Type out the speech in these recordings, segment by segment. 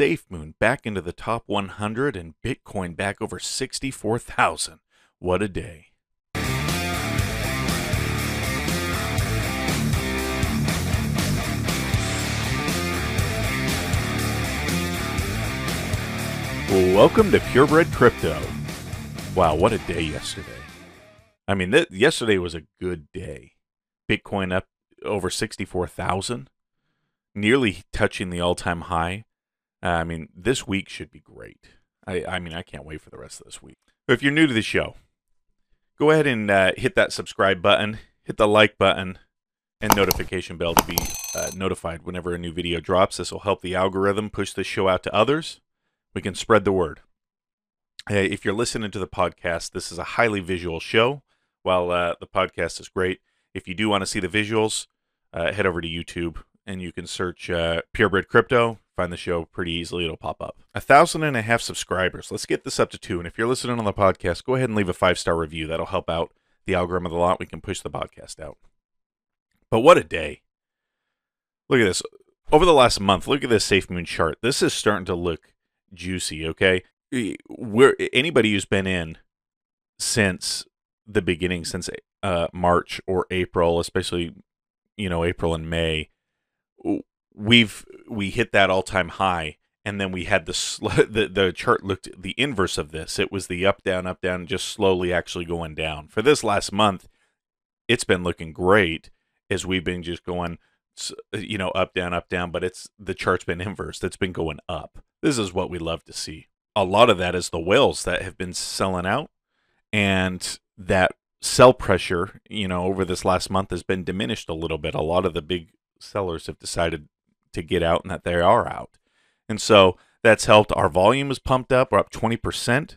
SafeMoon back into the top 100 and Bitcoin back over 64,000. What a day. Welcome to Purebred Crypto. Wow, what a day yesterday. I mean, th- yesterday was a good day. Bitcoin up over 64,000, nearly touching the all time high. I mean, this week should be great. I, I mean, I can't wait for the rest of this week. If you're new to the show, go ahead and uh, hit that subscribe button, hit the like button, and notification bell to be uh, notified whenever a new video drops. This will help the algorithm push this show out to others we can spread the word. Hey, if you're listening to the podcast, this is a highly visual show. While uh, the podcast is great, if you do want to see the visuals, uh, head over to YouTube and you can search uh, Purebred Crypto. Find the show pretty easily; it'll pop up. A thousand and a half subscribers. Let's get this up to two. And if you're listening on the podcast, go ahead and leave a five star review. That'll help out the algorithm of the lot. We can push the podcast out. But what a day! Look at this. Over the last month, look at this Safe Moon chart. This is starting to look juicy. Okay, where anybody who's been in since the beginning, since uh, March or April, especially you know April and May, we've we hit that all time high, and then we had the, sl- the the chart looked the inverse of this. It was the up down up down, just slowly actually going down. For this last month, it's been looking great as we've been just going you know up down up down but it's the chart's been inverse it's been going up this is what we love to see. A lot of that is the whales that have been selling out, and that sell pressure, you know, over this last month has been diminished a little bit. A lot of the big sellers have decided to get out and that they are out. And so that's helped. Our volume is pumped up. We're up 20%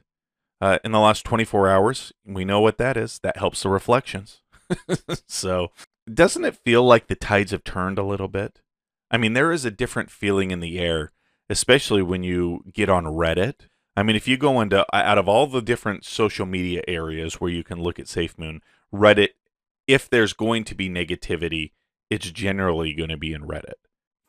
uh, in the last 24 hours. We know what that is. That helps the reflections. so doesn't it feel like the tides have turned a little bit? I mean, there is a different feeling in the air especially when you get on Reddit. I mean, if you go into out of all the different social media areas where you can look at SafeMoon, Reddit, if there's going to be negativity, it's generally going to be in Reddit.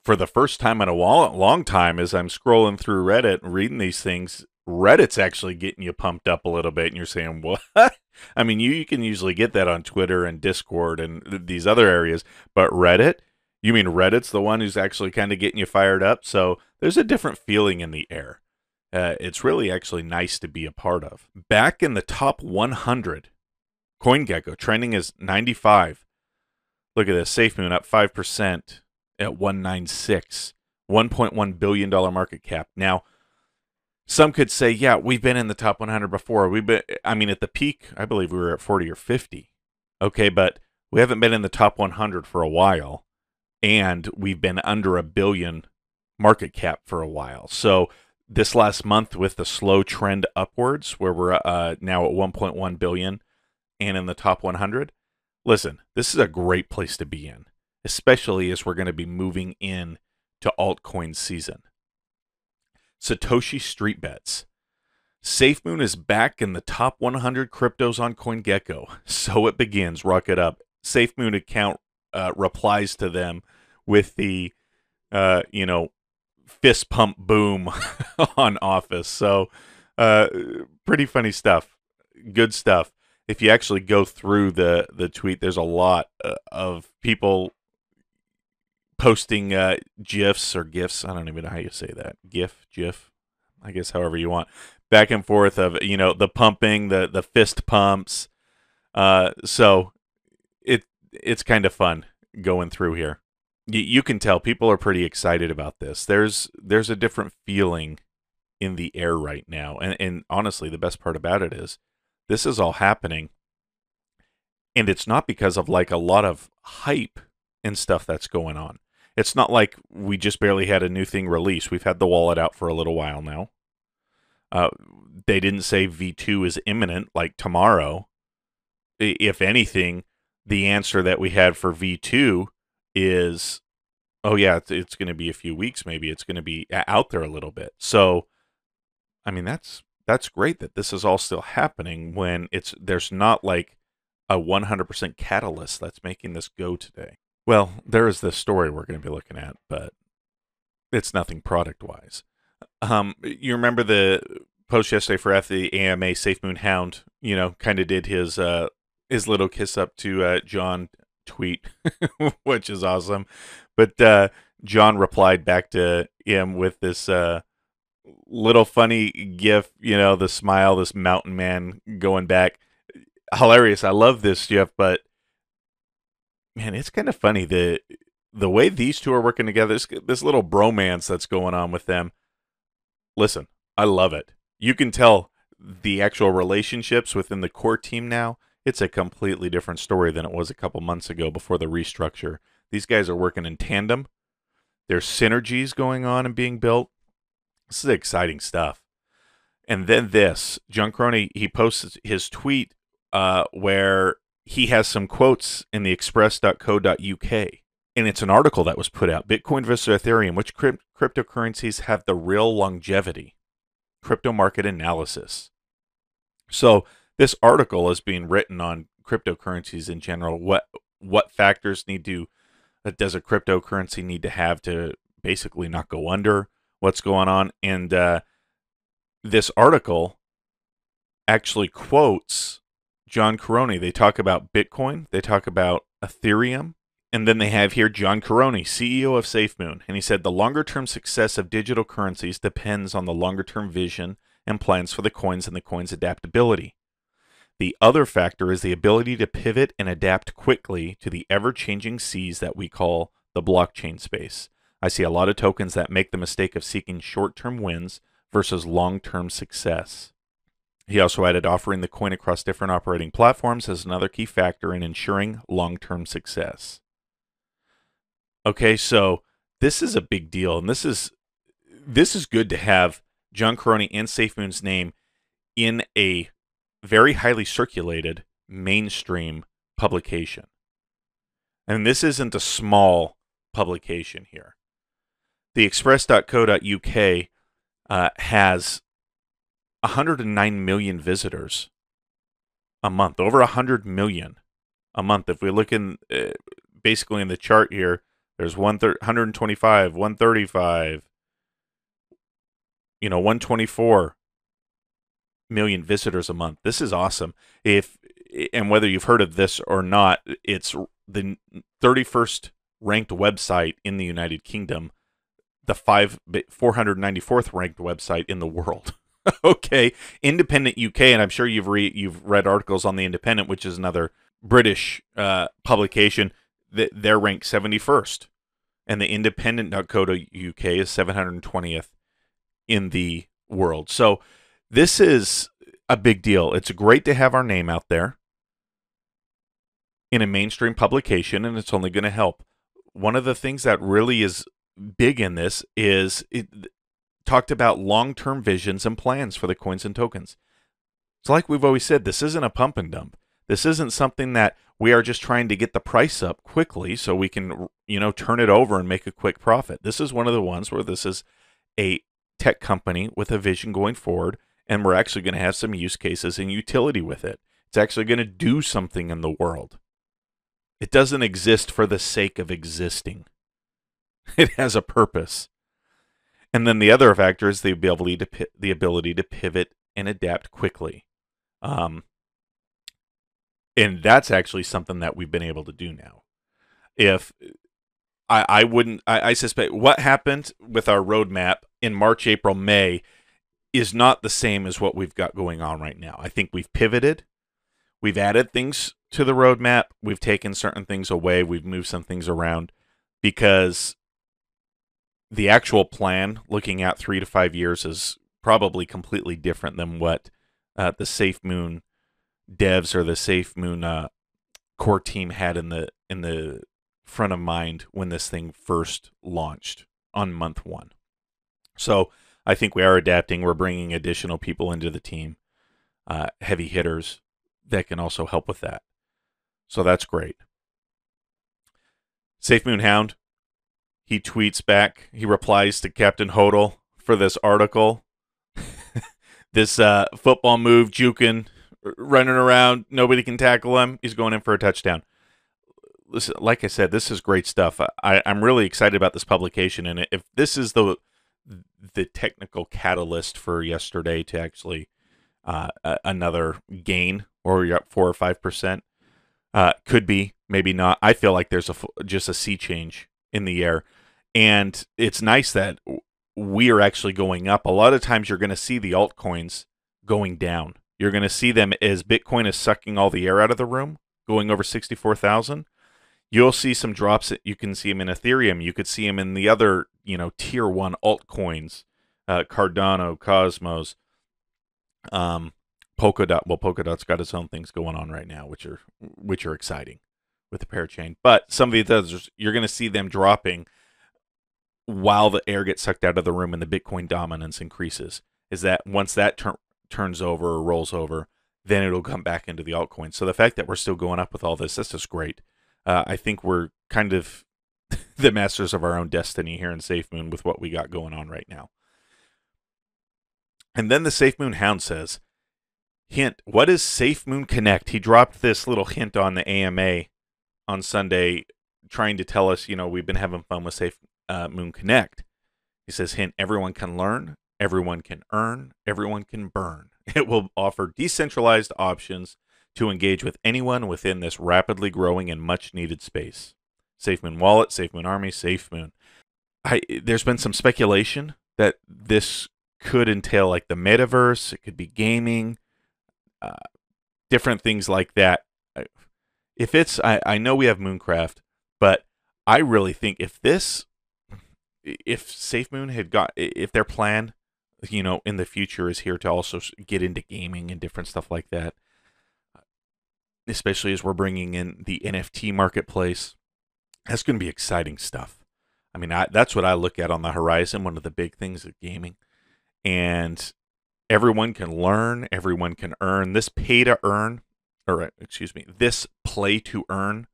For the first time in a long time, as I'm scrolling through Reddit and reading these things, Reddit's actually getting you pumped up a little bit, and you're saying, "What?" I mean, you, you can usually get that on Twitter and Discord and these other areas, but Reddit, you mean Reddit's the one who's actually kind of getting you fired up? So there's a different feeling in the air. Uh, it's really actually nice to be a part of. Back in the top 100, CoinGecko trending is 95. Look at this, SafeMoon up 5% at 196, $1.1 billion market cap. Now, some could say, yeah, we've been in the top 100 before. We've been, I mean, at the peak, I believe we were at 40 or 50. Okay, but we haven't been in the top 100 for a while and we've been under a billion market cap for a while. So this last month with the slow trend upwards where we're uh, now at 1.1 billion and in the top 100 listen this is a great place to be in especially as we're going to be moving in to altcoin season satoshi street bets safemoon is back in the top 100 cryptos on coingecko so it begins rock it up safemoon account uh, replies to them with the uh, you know fist pump boom on Office. So uh, pretty funny stuff. Good stuff. If you actually go through the the tweet, there's a lot uh, of people posting uh, gifs or gifs. I don't even know how you say that. GIF, GIF. I guess however you want. Back and forth of you know the pumping, the the fist pumps. Uh, so it it's kind of fun going through here you, you can tell people are pretty excited about this. There's there's a different feeling in the air right now, and and honestly, the best part about it is this is all happening, and it's not because of like a lot of hype and stuff that's going on. It's not like we just barely had a new thing released. We've had the wallet out for a little while now. Uh, they didn't say V2 is imminent like tomorrow. If anything, the answer that we had for V2 is oh yeah it's, it's going to be a few weeks maybe it's going to be out there a little bit so i mean that's that's great that this is all still happening when it's there's not like a 100% catalyst that's making this go today well there is this story we're going to be looking at but it's nothing product wise Um, you remember the post yesterday for F the AMA SafeMoon Hound? You know, kind of did his uh his little kiss up to uh, John tweet, which is awesome. But uh, John replied back to him with this uh, little funny gif, you know, the smile, this mountain man going back. Hilarious. I love this, Jeff, but man, it's kind of funny the the way these two are working together. This, this little bromance that's going on with them. Listen, I love it. You can tell the actual relationships within the core team now. It's a completely different story than it was a couple months ago before the restructure. These guys are working in tandem. There's synergies going on and being built. This is exciting stuff. And then this, John Karony, he posts his tweet uh, where he has some quotes in the express.co.uk. And it's an article that was put out Bitcoin versus Ethereum, which crypt- cryptocurrencies have the real longevity? Crypto market analysis. So, this article is being written on cryptocurrencies in general. What what factors need to uh, does a cryptocurrency need to have to basically not go under? What's going on? And uh, this article actually quotes John Karony. They talk about Bitcoin, they talk about Ethereum, and then they have here John Karony, CEO of SafeMoon. And he said the longer term success of digital currencies depends on the longer term vision and plans for the coins and the coin's adaptability. The other factor is the ability to pivot and adapt quickly to the ever changing seas that we call the blockchain space. I see a lot of tokens that make the mistake of seeking short term wins versus long term success. He also added offering the coin across different operating platforms as another key factor in ensuring long term success. Okay, so this is a big deal, and this is this is good to have John Karony and SafeMoon's name in a very highly circulated mainstream publication. And this isn't a small publication here. The express.co.uk uh, has 109 million visitors a month, over 100 million a month. If we look in uh, basically in the chart here, there's 125, 135, you know, 124 million visitors a month. This is awesome. If and whether you've heard of this or not, it's the 31st ranked website in the United Kingdom, the five 494th ranked website in the world. okay, Independent UK, and I'm sure you've read you've read articles on the Independent, which is another British uh, publication. That they're ranked 71st, and the Independent.co.uk is 720th in the world. So this is a big deal. It's great to have our name out there in a mainstream publication, and it's only going to help. One of the things that really is big in this is it talked about long term visions and plans for the coins and tokens. It's like we've always said this isn't a pump and dump. This isn't something that we are just trying to get the price up quickly so we can, you know, turn it over and make a quick profit. This is one of the ones where this is a tech company with a vision going forward and we're actually going to have some use cases and utility with it. It's actually going to do something in the world. It doesn't exist for the sake of existing. It has a purpose. And then the other factor is the ability to the ability to pivot and adapt quickly. Um, and that's actually something that we've been able to do now. If I, I wouldn't, I, I suspect what happened with our roadmap in March, April, May is not the same as what we've got going on right now. I think we've pivoted. We've added things to the roadmap. We've taken certain things away. We've moved some things around because the actual plan, looking at three to five years, is probably completely different than what uh, the Safe Moon devs or the Safe Moon uh, core team had in the in the front of mind when this thing first launched on month one. So I think we are adapting. We're bringing additional people into the team, uh, heavy hitters that can also help with that. So that's great. Safe Moon Hound, he tweets back. He replies to Captain Hodl for this article. this uh, football move, juking, running around, nobody can tackle him. He's going in for a touchdown. Listen, like I said, this is great stuff. I, I'm really excited about this publication, and if this is the the technical catalyst for yesterday to actually uh, another gain, or you're up four or five percent. Uh, could be, maybe not. I feel like there's a just a sea change in the air, and it's nice that we are actually going up. A lot of times, you're going to see the altcoins going down. You're going to see them as Bitcoin is sucking all the air out of the room, going over sixty-four thousand. You'll see some drops. You can see them in Ethereum. You could see them in the other, you know, tier one altcoins, uh, Cardano, Cosmos, um, Polkadot. Well, Polkadot's got its own things going on right now, which are which are exciting with the parachain. But some of these others, you're going to see them dropping while the air gets sucked out of the room and the Bitcoin dominance increases. Is that once that tur- turns over or rolls over, then it'll come back into the altcoin. So the fact that we're still going up with all this, that's just great uh, I think we're kind of the masters of our own destiny here in SafeMoon with what we got going on right now. And then the SafeMoon Hound says, Hint, what is SafeMoon Connect? He dropped this little hint on the AMA on Sunday, trying to tell us, you know, we've been having fun with Safe uh, Moon Connect. He says, Hint, everyone can learn, everyone can earn, everyone can burn. It will offer decentralized options to engage with anyone within this rapidly growing and much needed space. SafeMoon Wallet, SafeMoon Army, SafeMoon. I, there's been some speculation that this could entail like the metaverse, it could be gaming, uh, different things like that. If it's, I, I know we have Mooncraft, but I really think if this, if SafeMoon had got, if their plan, you know, in the future is here to also get into gaming and different stuff like that, especially as we're bringing in the NFT marketplace. That's going to be exciting stuff. I mean, I, that's what I look at on the horizon. One of the big things of gaming, and everyone can learn, everyone can earn. This pay to earn, or excuse me, this play to earn,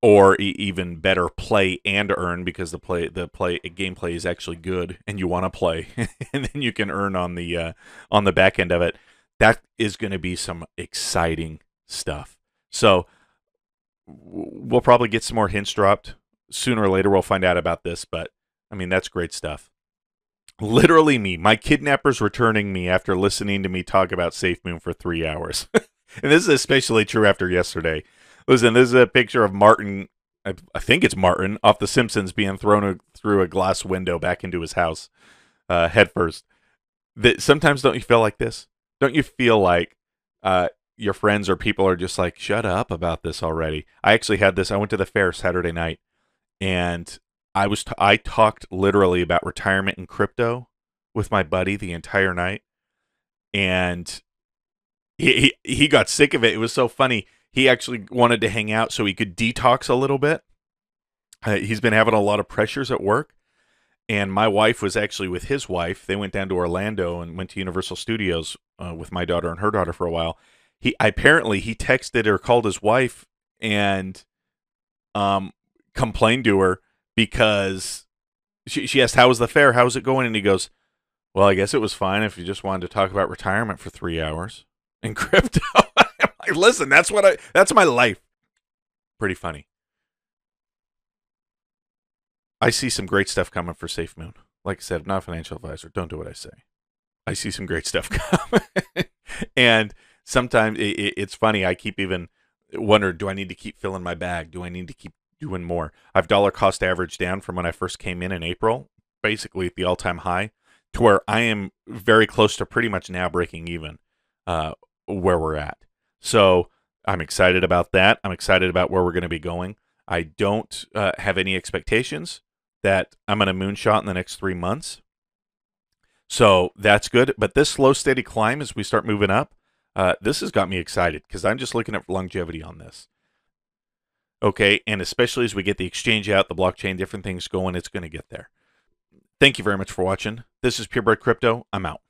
or e- even better, play and earn because the play the play gameplay is actually good, and you want to play, and then you can earn on the uh, on the back end of it. That is going to be some exciting stuff. So we'll probably get some more hints dropped sooner or later. We'll find out about this, but I mean that's great stuff. Literally me, my kidnappers returning me after listening to me talk about Safe Moon for three hours. and this is especially true after yesterday. Listen, this is a picture of Martin. I, I think it's Martin off The Simpsons being thrown a, through a glass window back into his house, uh, head first. That sometimes don't you feel like this? Don't you feel like uh, your friends or people are just like, shut up about this already. I actually had this. I went to the fair Saturday night, and I was t- I talked literally about retirement and crypto with my buddy the entire night, and he he, got sick of it. It was so funny. He actually wanted to hang out so he could detox a little bit. Uh, he's been having a lot of pressures at work, and my wife was actually with his wife. They went down to Orlando and went to Universal Studios uh, with my daughter and her daughter for a while he apparently he texted or called his wife and um complained to her because she she asked how was the fair how's it going and he goes well i guess it was fine if you just wanted to talk about retirement for three hours in crypto. Listen that's what i that's my life. Pretty funny. I see some great stuff coming for safe moon. Like i said I'm not a financial advisor. Don't do what i say. I see some great stuff coming. And sometimes it, it, it's funny. I keep even wondering, do I need to keep filling my bag? Do I need to keep doing more? I've dollar cost average down from when I first came in in April, basically at the all time high, to where I am very close to pretty much now breaking even uh, where we're at. So I'm excited about that. I'm excited about where we're going to be going. I don't uh, have any expectations that I'm going to moonshot in the next three months. So that's good. But this slow, steady climb as we start moving up, uh, this has got me excited because I'm just looking at longevity on this. Okay, and especially as we get the exchange out, the blockchain, different things going, it's going to get there. Thank you very much for watching. This is Purebred Crypto. I'm out.